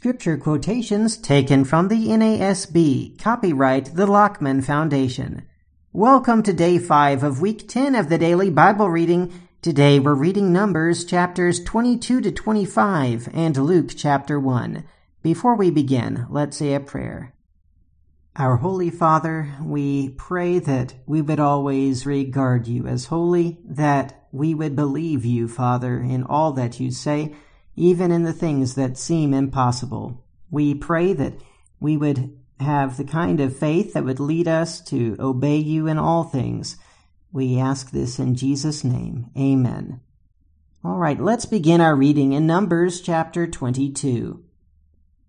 Scripture quotations taken from the NASB. Copyright the Lockman Foundation. Welcome to day 5 of week 10 of the daily Bible reading. Today we're reading Numbers chapters 22 to 25 and Luke chapter 1. Before we begin, let's say a prayer. Our Holy Father, we pray that we would always regard you as holy, that we would believe you, Father, in all that you say even in the things that seem impossible. We pray that we would have the kind of faith that would lead us to obey you in all things. We ask this in Jesus' name. Amen. All right, let's begin our reading in Numbers chapter 22.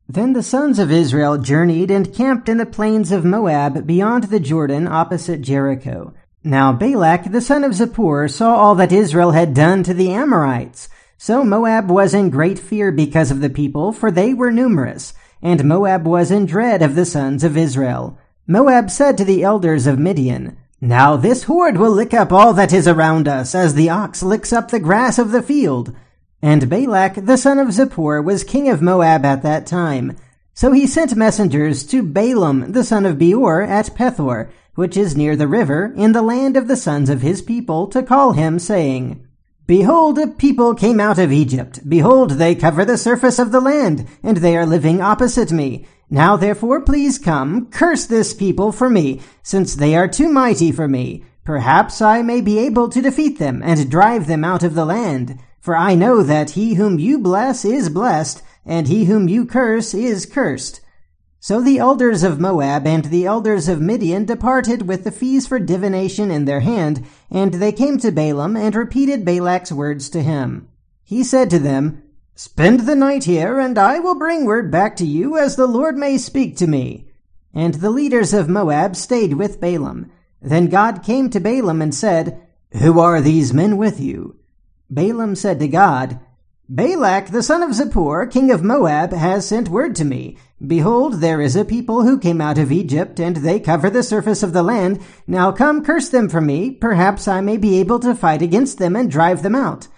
Then the sons of Israel journeyed and camped in the plains of Moab beyond the Jordan opposite Jericho. Now Balak the son of Zippor saw all that Israel had done to the Amorites so Moab was in great fear because of the people, for they were numerous, and Moab was in dread of the sons of Israel. Moab said to the elders of Midian, Now this horde will lick up all that is around us, as the ox licks up the grass of the field. And Balak, the son of Zippor, was king of Moab at that time. So he sent messengers to Balaam, the son of Beor, at Pethor, which is near the river, in the land of the sons of his people, to call him, saying, Behold, a people came out of Egypt. Behold, they cover the surface of the land, and they are living opposite me. Now therefore please come, curse this people for me, since they are too mighty for me. Perhaps I may be able to defeat them, and drive them out of the land. For I know that he whom you bless is blessed, and he whom you curse is cursed. So the elders of Moab and the elders of Midian departed with the fees for divination in their hand, and they came to Balaam and repeated Balak's words to him. He said to them, Spend the night here, and I will bring word back to you as the Lord may speak to me. And the leaders of Moab stayed with Balaam. Then God came to Balaam and said, Who are these men with you? Balaam said to God, Balak the son of Zippor, king of Moab, has sent word to me Behold, there is a people who came out of Egypt, and they cover the surface of the land. Now come curse them for me. Perhaps I may be able to fight against them and drive them out.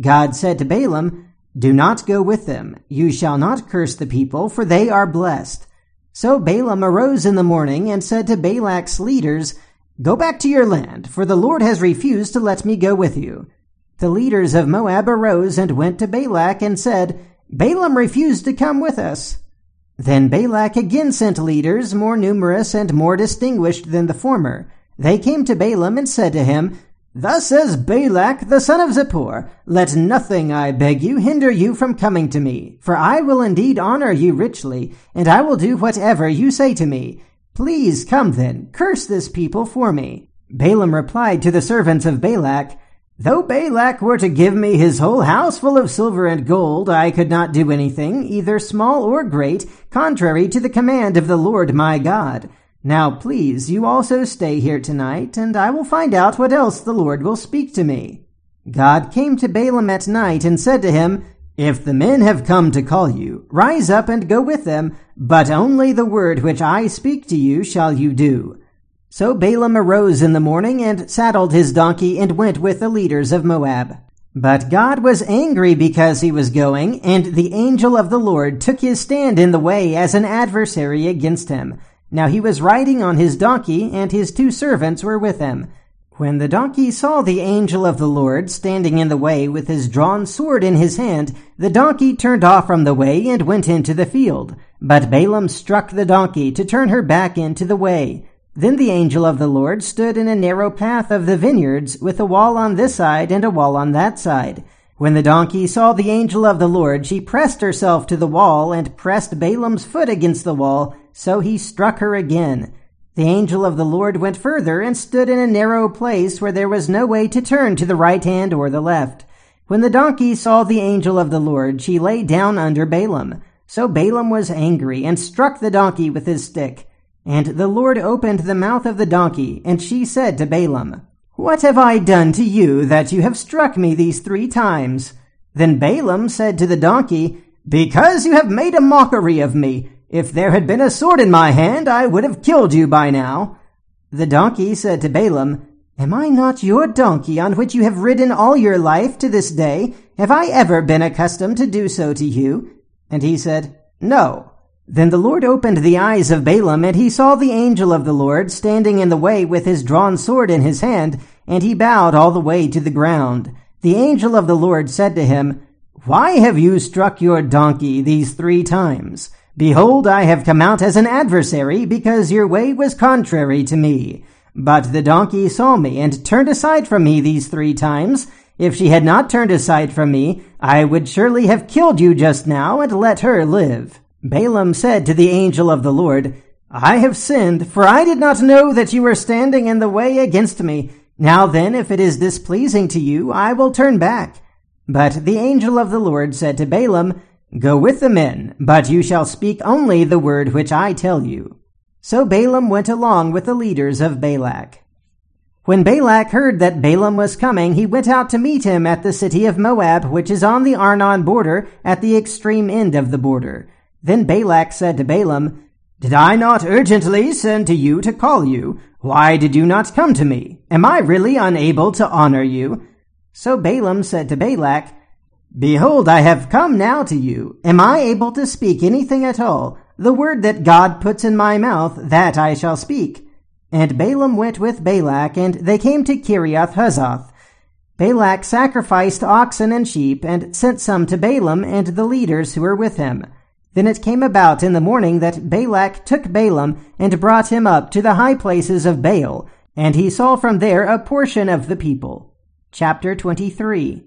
God said to Balaam, Do not go with them. You shall not curse the people, for they are blessed. So Balaam arose in the morning and said to Balak's leaders, Go back to your land, for the Lord has refused to let me go with you. The leaders of Moab arose and went to Balak and said, Balaam refused to come with us. Then Balak again sent leaders more numerous and more distinguished than the former. They came to Balaam and said to him, Thus says Balak the son of Zippor, Let nothing, I beg you, hinder you from coming to me, for I will indeed honor you richly, and I will do whatever you say to me. Please come then, curse this people for me. Balaam replied to the servants of Balak, Though Balak were to give me his whole house full of silver and gold, I could not do anything, either small or great, contrary to the command of the Lord my God. Now please, you also stay here tonight, and I will find out what else the Lord will speak to me. God came to Balaam at night and said to him, If the men have come to call you, rise up and go with them, but only the word which I speak to you shall you do. So Balaam arose in the morning and saddled his donkey and went with the leaders of Moab. But God was angry because he was going, and the angel of the Lord took his stand in the way as an adversary against him. Now he was riding on his donkey, and his two servants were with him. When the donkey saw the angel of the Lord standing in the way with his drawn sword in his hand, the donkey turned off from the way and went into the field. But Balaam struck the donkey to turn her back into the way. Then the angel of the Lord stood in a narrow path of the vineyards, with a wall on this side and a wall on that side. When the donkey saw the angel of the Lord, she pressed herself to the wall and pressed Balaam's foot against the wall, so he struck her again. The angel of the Lord went further and stood in a narrow place where there was no way to turn to the right hand or the left. When the donkey saw the angel of the Lord, she lay down under Balaam. So Balaam was angry and struck the donkey with his stick. And the Lord opened the mouth of the donkey, and she said to Balaam, What have I done to you that you have struck me these three times? Then Balaam said to the donkey, Because you have made a mockery of me. If there had been a sword in my hand, I would have killed you by now. The donkey said to Balaam, Am I not your donkey on which you have ridden all your life to this day? Have I ever been accustomed to do so to you? And he said, No. Then the Lord opened the eyes of Balaam, and he saw the angel of the Lord standing in the way with his drawn sword in his hand, and he bowed all the way to the ground. The angel of the Lord said to him, Why have you struck your donkey these three times? Behold, I have come out as an adversary, because your way was contrary to me. But the donkey saw me, and turned aside from me these three times. If she had not turned aside from me, I would surely have killed you just now, and let her live. Balaam said to the angel of the Lord, I have sinned, for I did not know that you were standing in the way against me. Now then, if it is displeasing to you, I will turn back. But the angel of the Lord said to Balaam, Go with the men, but you shall speak only the word which I tell you. So Balaam went along with the leaders of Balak. When Balak heard that Balaam was coming, he went out to meet him at the city of Moab, which is on the Arnon border, at the extreme end of the border. Then Balak said to Balaam, Did I not urgently send to you to call you? Why did you not come to me? Am I really unable to honor you? So Balaam said to Balak, Behold, I have come now to you. Am I able to speak anything at all? The word that God puts in my mouth, that I shall speak. And Balaam went with Balak, and they came to Kiriath Huzoth. Balak sacrificed oxen and sheep, and sent some to Balaam and the leaders who were with him. Then it came about in the morning that Balak took Balaam and brought him up to the high places of Baal, and he saw from there a portion of the people. Chapter 23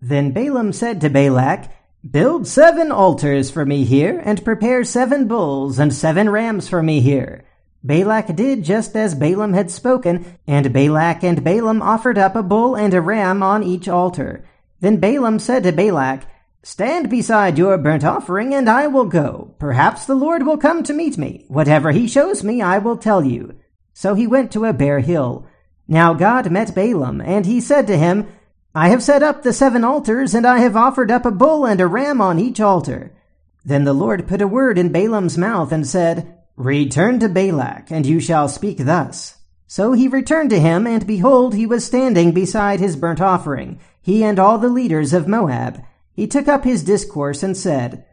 Then Balaam said to Balak, Build seven altars for me here, and prepare seven bulls and seven rams for me here. Balak did just as Balaam had spoken, and Balak and Balaam offered up a bull and a ram on each altar. Then Balaam said to Balak, Stand beside your burnt offering, and I will go. Perhaps the Lord will come to meet me. Whatever he shows me, I will tell you. So he went to a bare hill. Now God met Balaam, and he said to him, I have set up the seven altars, and I have offered up a bull and a ram on each altar. Then the Lord put a word in Balaam's mouth and said, Return to Balak, and you shall speak thus. So he returned to him, and behold, he was standing beside his burnt offering, he and all the leaders of Moab. He took up his discourse and said,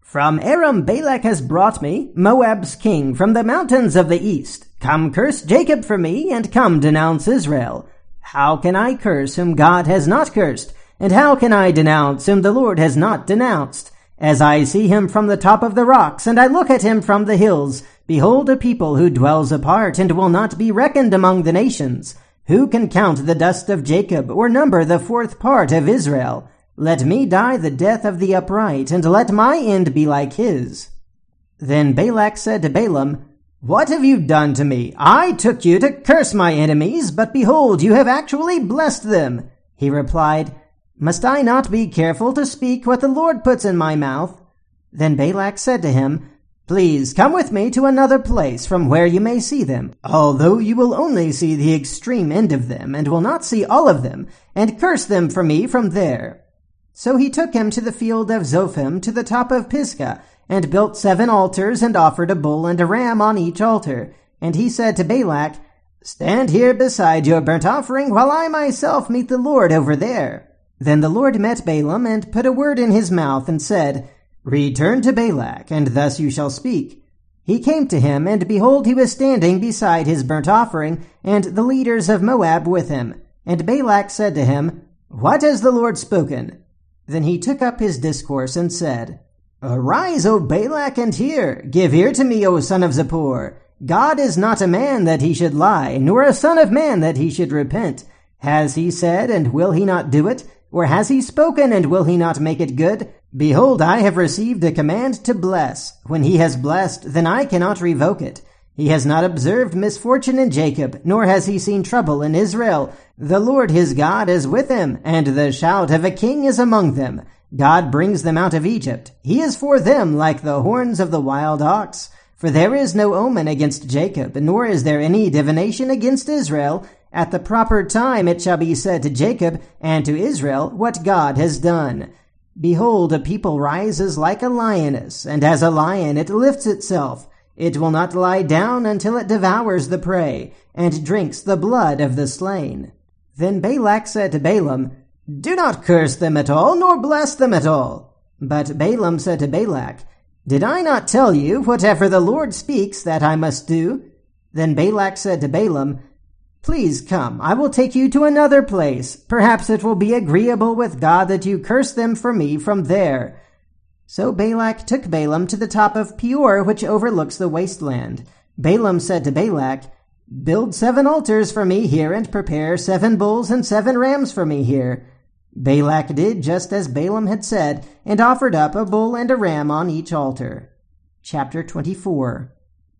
From Aram Balak has brought me, Moab's king, from the mountains of the east. Come curse Jacob for me, and come denounce Israel. How can I curse whom God has not cursed? And how can I denounce whom the Lord has not denounced? As I see him from the top of the rocks, and I look at him from the hills, behold a people who dwells apart, and will not be reckoned among the nations. Who can count the dust of Jacob, or number the fourth part of Israel? Let me die the death of the upright, and let my end be like his. Then Balak said to Balaam, What have you done to me? I took you to curse my enemies, but behold, you have actually blessed them. He replied, Must I not be careful to speak what the Lord puts in my mouth? Then Balak said to him, Please come with me to another place from where you may see them, although you will only see the extreme end of them, and will not see all of them, and curse them for me from there. So he took him to the field of Zophim to the top of Pisgah, and built seven altars, and offered a bull and a ram on each altar. And he said to Balak, Stand here beside your burnt offering, while I myself meet the Lord over there. Then the Lord met Balaam, and put a word in his mouth, and said, Return to Balak, and thus you shall speak. He came to him, and behold, he was standing beside his burnt offering, and the leaders of Moab with him. And Balak said to him, What has the Lord spoken? Then he took up his discourse and said, Arise, O Balak, and hear. Give ear to me, O son of Zippor. God is not a man that he should lie, nor a son of man that he should repent. Has he said, and will he not do it? Or has he spoken, and will he not make it good? Behold, I have received a command to bless. When he has blessed, then I cannot revoke it. He has not observed misfortune in Jacob, nor has he seen trouble in Israel. The Lord his God is with him, and the shout of a king is among them. God brings them out of Egypt. He is for them like the horns of the wild ox. For there is no omen against Jacob, nor is there any divination against Israel. At the proper time it shall be said to Jacob and to Israel what God has done. Behold, a people rises like a lioness, and as a lion it lifts itself. It will not lie down until it devours the prey, and drinks the blood of the slain. Then Balak said to Balaam, Do not curse them at all, nor bless them at all. But Balaam said to Balak, Did I not tell you, whatever the Lord speaks, that I must do? Then Balak said to Balaam, Please come, I will take you to another place. Perhaps it will be agreeable with God that you curse them for me from there. So Balak took Balaam to the top of Peor, which overlooks the wasteland. Balaam said to Balak, Build seven altars for me here, and prepare seven bulls and seven rams for me here. Balak did just as Balaam had said, and offered up a bull and a ram on each altar. Chapter 24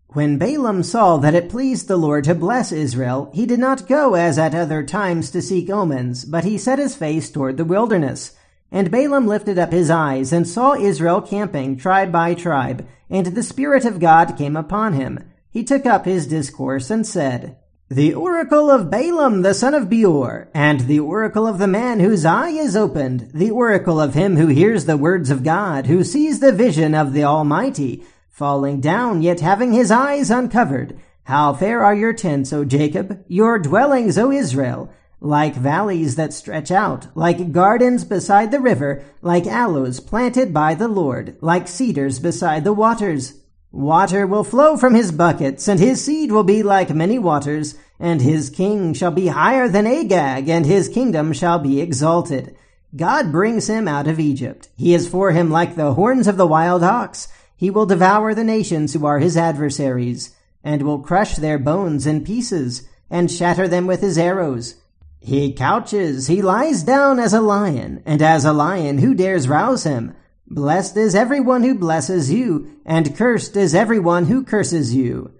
When Balaam saw that it pleased the Lord to bless Israel, he did not go as at other times to seek omens, but he set his face toward the wilderness. And Balaam lifted up his eyes and saw Israel camping tribe by tribe, and the Spirit of God came upon him he took up his discourse and said, The oracle of Balaam the son of Beor, and the oracle of the man whose eye is opened, the oracle of him who hears the words of God, who sees the vision of the Almighty, falling down yet having his eyes uncovered. How fair are your tents, O Jacob, your dwellings, O Israel, like valleys that stretch out, like gardens beside the river, like aloes planted by the Lord, like cedars beside the waters. Water will flow from his buckets, and his seed will be like many waters, and his king shall be higher than Agag, and his kingdom shall be exalted. God brings him out of Egypt. He is for him like the horns of the wild ox. He will devour the nations who are his adversaries, and will crush their bones in pieces, and shatter them with his arrows. He couches, he lies down as a lion, and as a lion who dares rouse him? Blessed is everyone who blesses you, and cursed is everyone who curses you.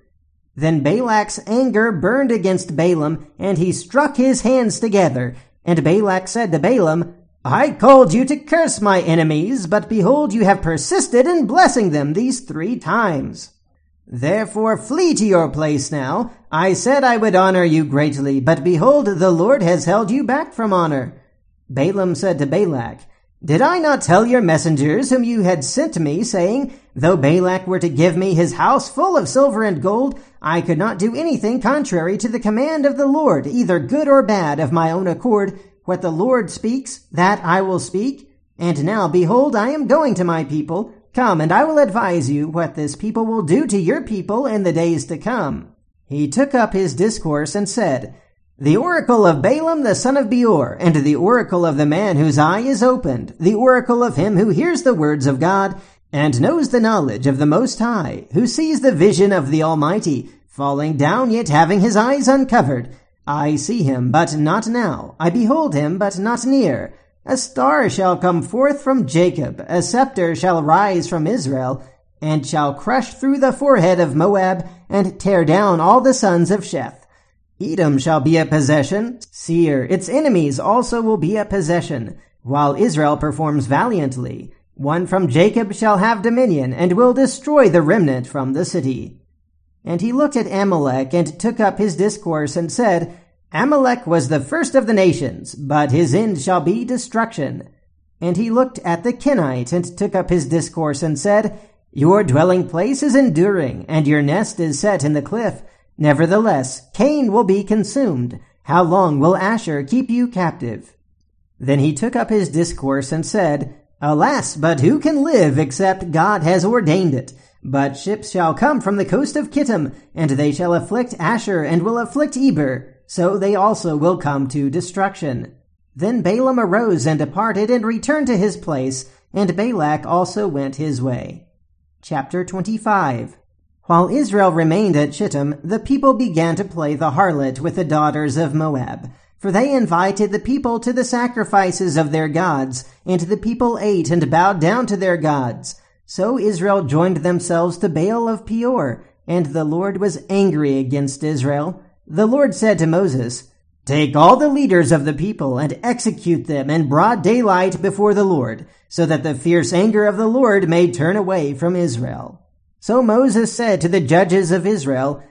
Then Balak's anger burned against Balaam, and he struck his hands together. And Balak said to Balaam, I called you to curse my enemies, but behold, you have persisted in blessing them these three times. Therefore flee to your place now. I said I would honor you greatly, but behold, the Lord has held you back from honor. Balaam said to Balak, did I not tell your messengers whom you had sent to me, saying, Though Balak were to give me his house full of silver and gold, I could not do anything contrary to the command of the Lord, either good or bad, of my own accord. What the Lord speaks, that I will speak. And now, behold, I am going to my people. Come, and I will advise you what this people will do to your people in the days to come. He took up his discourse and said, the oracle of Balaam the son of Beor, and the oracle of the man whose eye is opened, the oracle of him who hears the words of God, and knows the knowledge of the Most High, who sees the vision of the Almighty, falling down yet having his eyes uncovered. I see him, but not now. I behold him, but not near. A star shall come forth from Jacob, a scepter shall rise from Israel, and shall crush through the forehead of Moab, and tear down all the sons of Sheth. Edom shall be a possession. Seir, its enemies also will be a possession, while Israel performs valiantly. One from Jacob shall have dominion, and will destroy the remnant from the city. And he looked at Amalek, and took up his discourse, and said, Amalek was the first of the nations, but his end shall be destruction. And he looked at the Kenite, and took up his discourse, and said, Your dwelling place is enduring, and your nest is set in the cliff. Nevertheless, Cain will be consumed. How long will Asher keep you captive? Then he took up his discourse and said, Alas, but who can live except God has ordained it? But ships shall come from the coast of Kittim, and they shall afflict Asher and will afflict Eber, so they also will come to destruction. Then Balaam arose and departed and returned to his place, and Balak also went his way. Chapter 25 while Israel remained at Shittim, the people began to play the harlot with the daughters of Moab. For they invited the people to the sacrifices of their gods, and the people ate and bowed down to their gods. So Israel joined themselves to Baal of Peor, and the Lord was angry against Israel. The Lord said to Moses, Take all the leaders of the people and execute them in broad daylight before the Lord, so that the fierce anger of the Lord may turn away from Israel. So Moses said to the judges of Israel,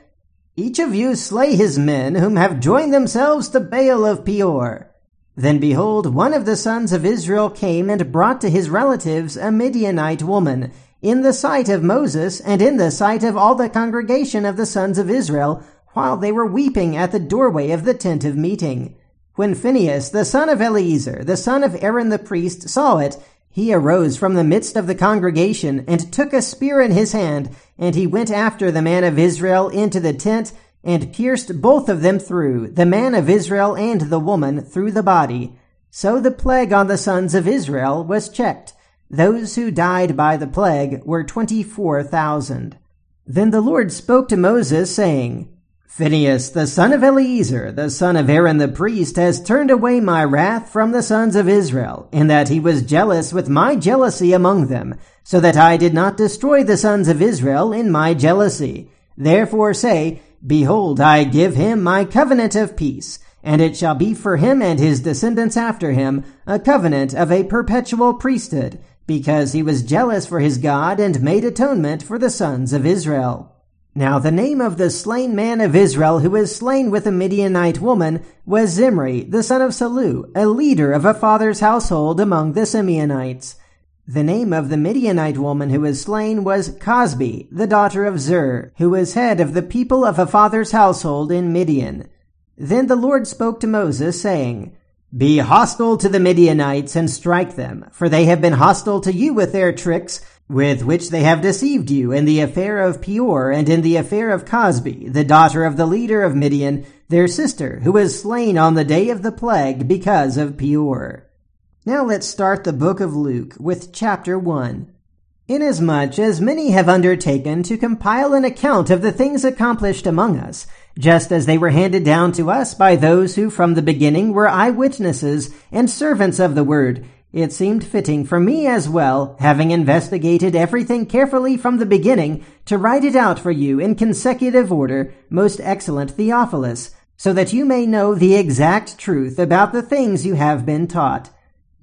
Each of you slay his men whom have joined themselves to Baal of Peor. Then behold, one of the sons of Israel came and brought to his relatives a Midianite woman, in the sight of Moses and in the sight of all the congregation of the sons of Israel, while they were weeping at the doorway of the tent of meeting. When Phinehas, the son of Eleazar, the son of Aaron the priest, saw it, he arose from the midst of the congregation and took a spear in his hand, and he went after the man of Israel into the tent and pierced both of them through, the man of Israel and the woman through the body. So the plague on the sons of Israel was checked. Those who died by the plague were twenty-four thousand. Then the Lord spoke to Moses, saying, Phinehas, the son of Eleazar, the son of Aaron the priest, has turned away my wrath from the sons of Israel, in that he was jealous with my jealousy among them, so that I did not destroy the sons of Israel in my jealousy. Therefore say, Behold, I give him my covenant of peace, and it shall be for him and his descendants after him a covenant of a perpetual priesthood, because he was jealous for his God and made atonement for the sons of Israel. Now the name of the slain man of Israel who was slain with a Midianite woman was Zimri, the son of Salu, a leader of a father's household among the Simeonites. The name of the Midianite woman who was slain was Cosbi, the daughter of Zur, who was head of the people of a father's household in Midian. Then the Lord spoke to Moses, saying, Be hostile to the Midianites and strike them, for they have been hostile to you with their tricks, with which they have deceived you in the affair of Peor and in the affair of Cosbi, the daughter of the leader of Midian, their sister, who was slain on the day of the plague because of Peor. Now let's start the book of Luke with chapter 1. Inasmuch as many have undertaken to compile an account of the things accomplished among us, just as they were handed down to us by those who from the beginning were eyewitnesses and servants of the word, it seemed fitting for me as well, having investigated everything carefully from the beginning, to write it out for you in consecutive order, most excellent Theophilus, so that you may know the exact truth about the things you have been taught.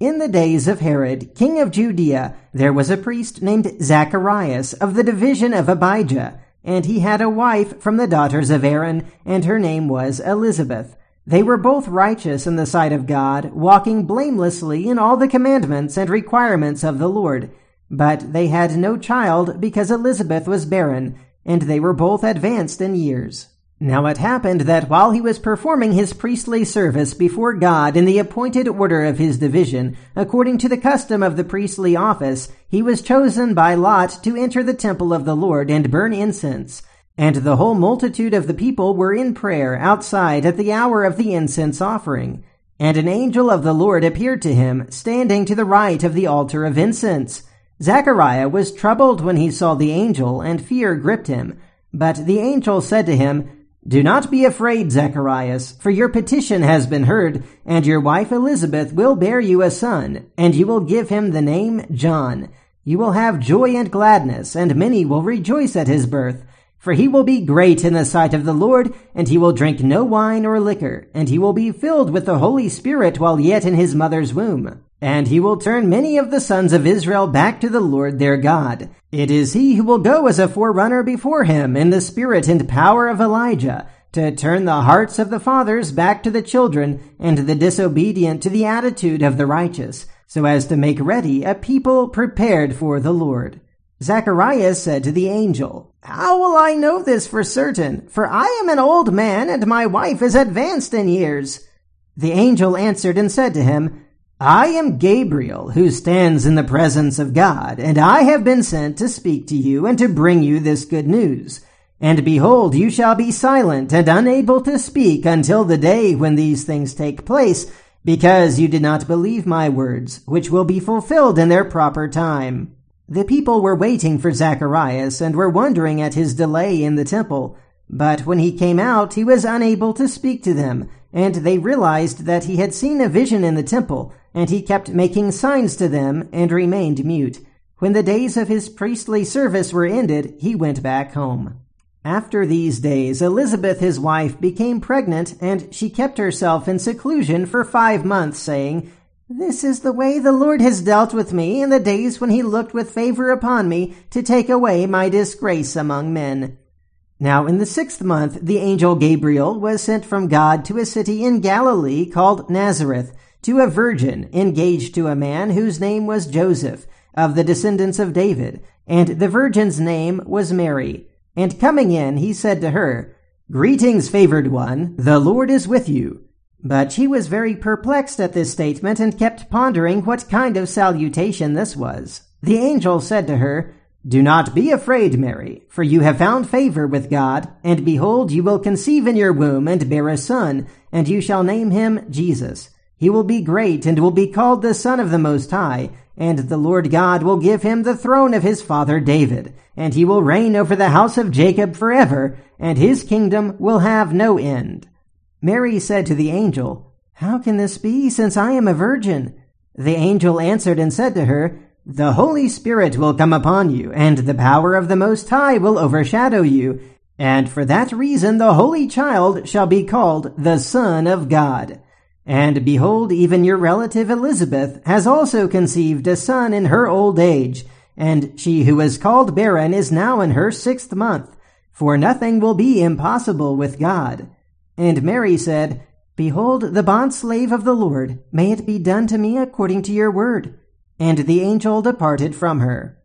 In the days of Herod, king of Judea, there was a priest named Zacharias of the division of Abijah, and he had a wife from the daughters of Aaron, and her name was Elizabeth. They were both righteous in the sight of God, walking blamelessly in all the commandments and requirements of the Lord. But they had no child because Elizabeth was barren, and they were both advanced in years. Now it happened that while he was performing his priestly service before God in the appointed order of his division, according to the custom of the priestly office, he was chosen by lot to enter the temple of the Lord and burn incense. And the whole multitude of the people were in prayer outside at the hour of the incense offering. And an angel of the Lord appeared to him, standing to the right of the altar of incense. Zechariah was troubled when he saw the angel, and fear gripped him. But the angel said to him, Do not be afraid, Zacharias, for your petition has been heard, and your wife Elizabeth will bear you a son, and you will give him the name John. You will have joy and gladness, and many will rejoice at his birth for he will be great in the sight of the Lord, and he will drink no wine or liquor, and he will be filled with the Holy Spirit while yet in his mother's womb. And he will turn many of the sons of Israel back to the Lord their God. It is he who will go as a forerunner before him in the spirit and power of Elijah, to turn the hearts of the fathers back to the children, and the disobedient to the attitude of the righteous, so as to make ready a people prepared for the Lord. Zacharias said to the angel, How will I know this for certain? For I am an old man, and my wife is advanced in years. The angel answered and said to him, I am Gabriel, who stands in the presence of God, and I have been sent to speak to you and to bring you this good news. And behold, you shall be silent and unable to speak until the day when these things take place, because you did not believe my words, which will be fulfilled in their proper time. The people were waiting for Zacharias and were wondering at his delay in the temple. But when he came out, he was unable to speak to them, and they realized that he had seen a vision in the temple, and he kept making signs to them and remained mute. When the days of his priestly service were ended, he went back home. After these days, Elizabeth his wife became pregnant, and she kept herself in seclusion for five months, saying, this is the way the Lord has dealt with me in the days when he looked with favor upon me to take away my disgrace among men. Now in the sixth month, the angel Gabriel was sent from God to a city in Galilee called Nazareth, to a virgin engaged to a man whose name was Joseph, of the descendants of David, and the virgin's name was Mary. And coming in, he said to her, Greetings, favored one, the Lord is with you. But she was very perplexed at this statement and kept pondering what kind of salutation this was. The angel said to her, Do not be afraid, Mary, for you have found favor with God, and behold, you will conceive in your womb and bear a son, and you shall name him Jesus. He will be great and will be called the Son of the Most High, and the Lord God will give him the throne of his father David, and he will reign over the house of Jacob forever, and his kingdom will have no end. Mary said to the angel, How can this be, since I am a virgin? The angel answered and said to her, The Holy Spirit will come upon you, and the power of the Most High will overshadow you, and for that reason the Holy Child shall be called the Son of God. And behold, even your relative Elizabeth has also conceived a son in her old age, and she who was called barren is now in her sixth month, for nothing will be impossible with God. And Mary said, Behold, the bondslave of the Lord, may it be done to me according to your word. And the angel departed from her.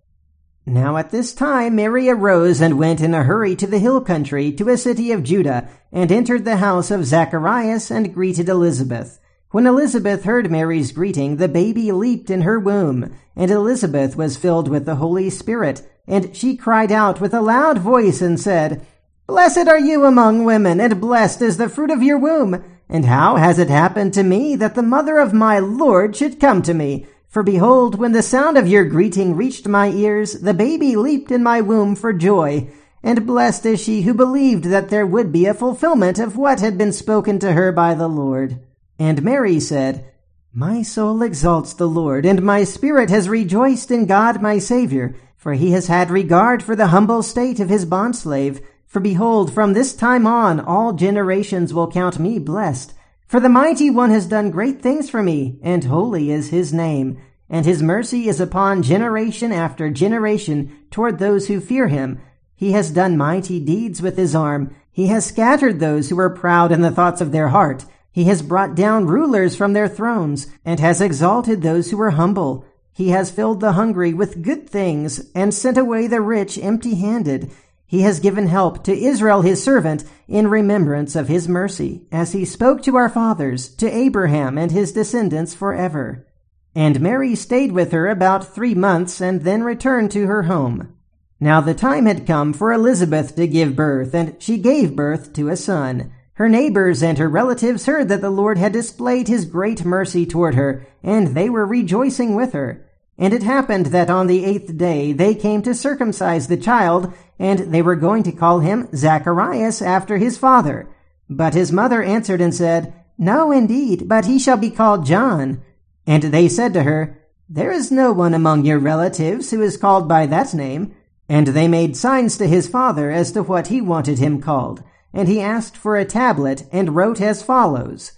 Now at this time Mary arose and went in a hurry to the hill country, to a city of Judah, and entered the house of Zacharias and greeted Elizabeth. When Elizabeth heard Mary's greeting, the baby leaped in her womb, and Elizabeth was filled with the Holy Spirit, and she cried out with a loud voice and said, Blessed are you among women, and blessed is the fruit of your womb. And how has it happened to me that the mother of my Lord should come to me? For behold, when the sound of your greeting reached my ears, the baby leaped in my womb for joy. And blessed is she who believed that there would be a fulfillment of what had been spoken to her by the Lord. And Mary said, My soul exalts the Lord, and my spirit has rejoiced in God my Saviour, for he has had regard for the humble state of his bondslave. For behold, from this time on all generations will count me blessed. For the mighty one has done great things for me, and holy is his name. And his mercy is upon generation after generation toward those who fear him. He has done mighty deeds with his arm. He has scattered those who were proud in the thoughts of their heart. He has brought down rulers from their thrones, and has exalted those who were humble. He has filled the hungry with good things, and sent away the rich empty handed. He has given help to Israel his servant in remembrance of his mercy, as he spoke to our fathers, to Abraham and his descendants forever. And Mary stayed with her about three months and then returned to her home. Now the time had come for Elizabeth to give birth, and she gave birth to a son. Her neighbors and her relatives heard that the Lord had displayed his great mercy toward her, and they were rejoicing with her. And it happened that on the eighth day they came to circumcise the child, and they were going to call him Zacharias after his father. But his mother answered and said, No, indeed, but he shall be called John. And they said to her, There is no one among your relatives who is called by that name. And they made signs to his father as to what he wanted him called. And he asked for a tablet and wrote as follows,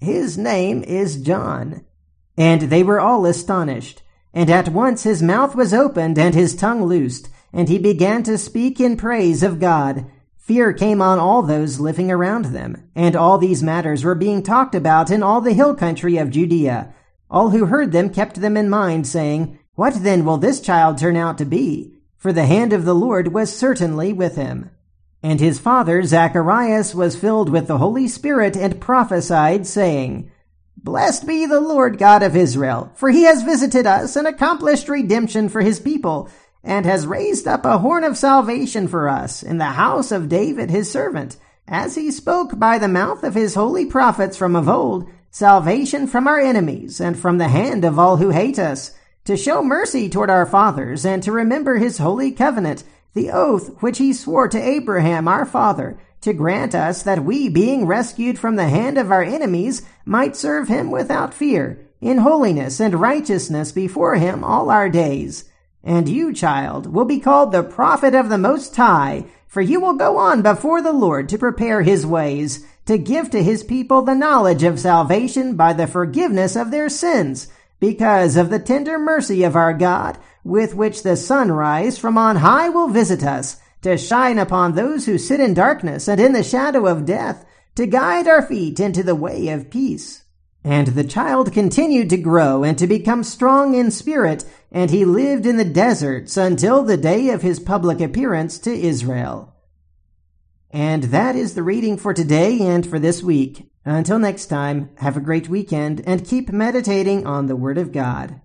His name is John. And they were all astonished. And at once his mouth was opened and his tongue loosed and he began to speak in praise of God. Fear came on all those living around them, and all these matters were being talked about in all the hill country of Judea. All who heard them kept them in mind, saying, What then will this child turn out to be? For the hand of the Lord was certainly with him. And his father Zacharias was filled with the Holy Spirit and prophesied, saying, Blessed be the Lord God of Israel, for he has visited us and accomplished redemption for his people and has raised up a horn of salvation for us in the house of David his servant, as he spoke by the mouth of his holy prophets from of old, salvation from our enemies and from the hand of all who hate us, to show mercy toward our fathers and to remember his holy covenant, the oath which he swore to Abraham our father, to grant us that we, being rescued from the hand of our enemies, might serve him without fear, in holiness and righteousness before him all our days. And you, child, will be called the prophet of the Most High, for you will go on before the Lord to prepare his ways, to give to his people the knowledge of salvation by the forgiveness of their sins, because of the tender mercy of our God, with which the sunrise from on high will visit us, to shine upon those who sit in darkness and in the shadow of death, to guide our feet into the way of peace. And the child continued to grow and to become strong in spirit, and he lived in the deserts until the day of his public appearance to Israel. And that is the reading for today and for this week. Until next time, have a great weekend and keep meditating on the Word of God.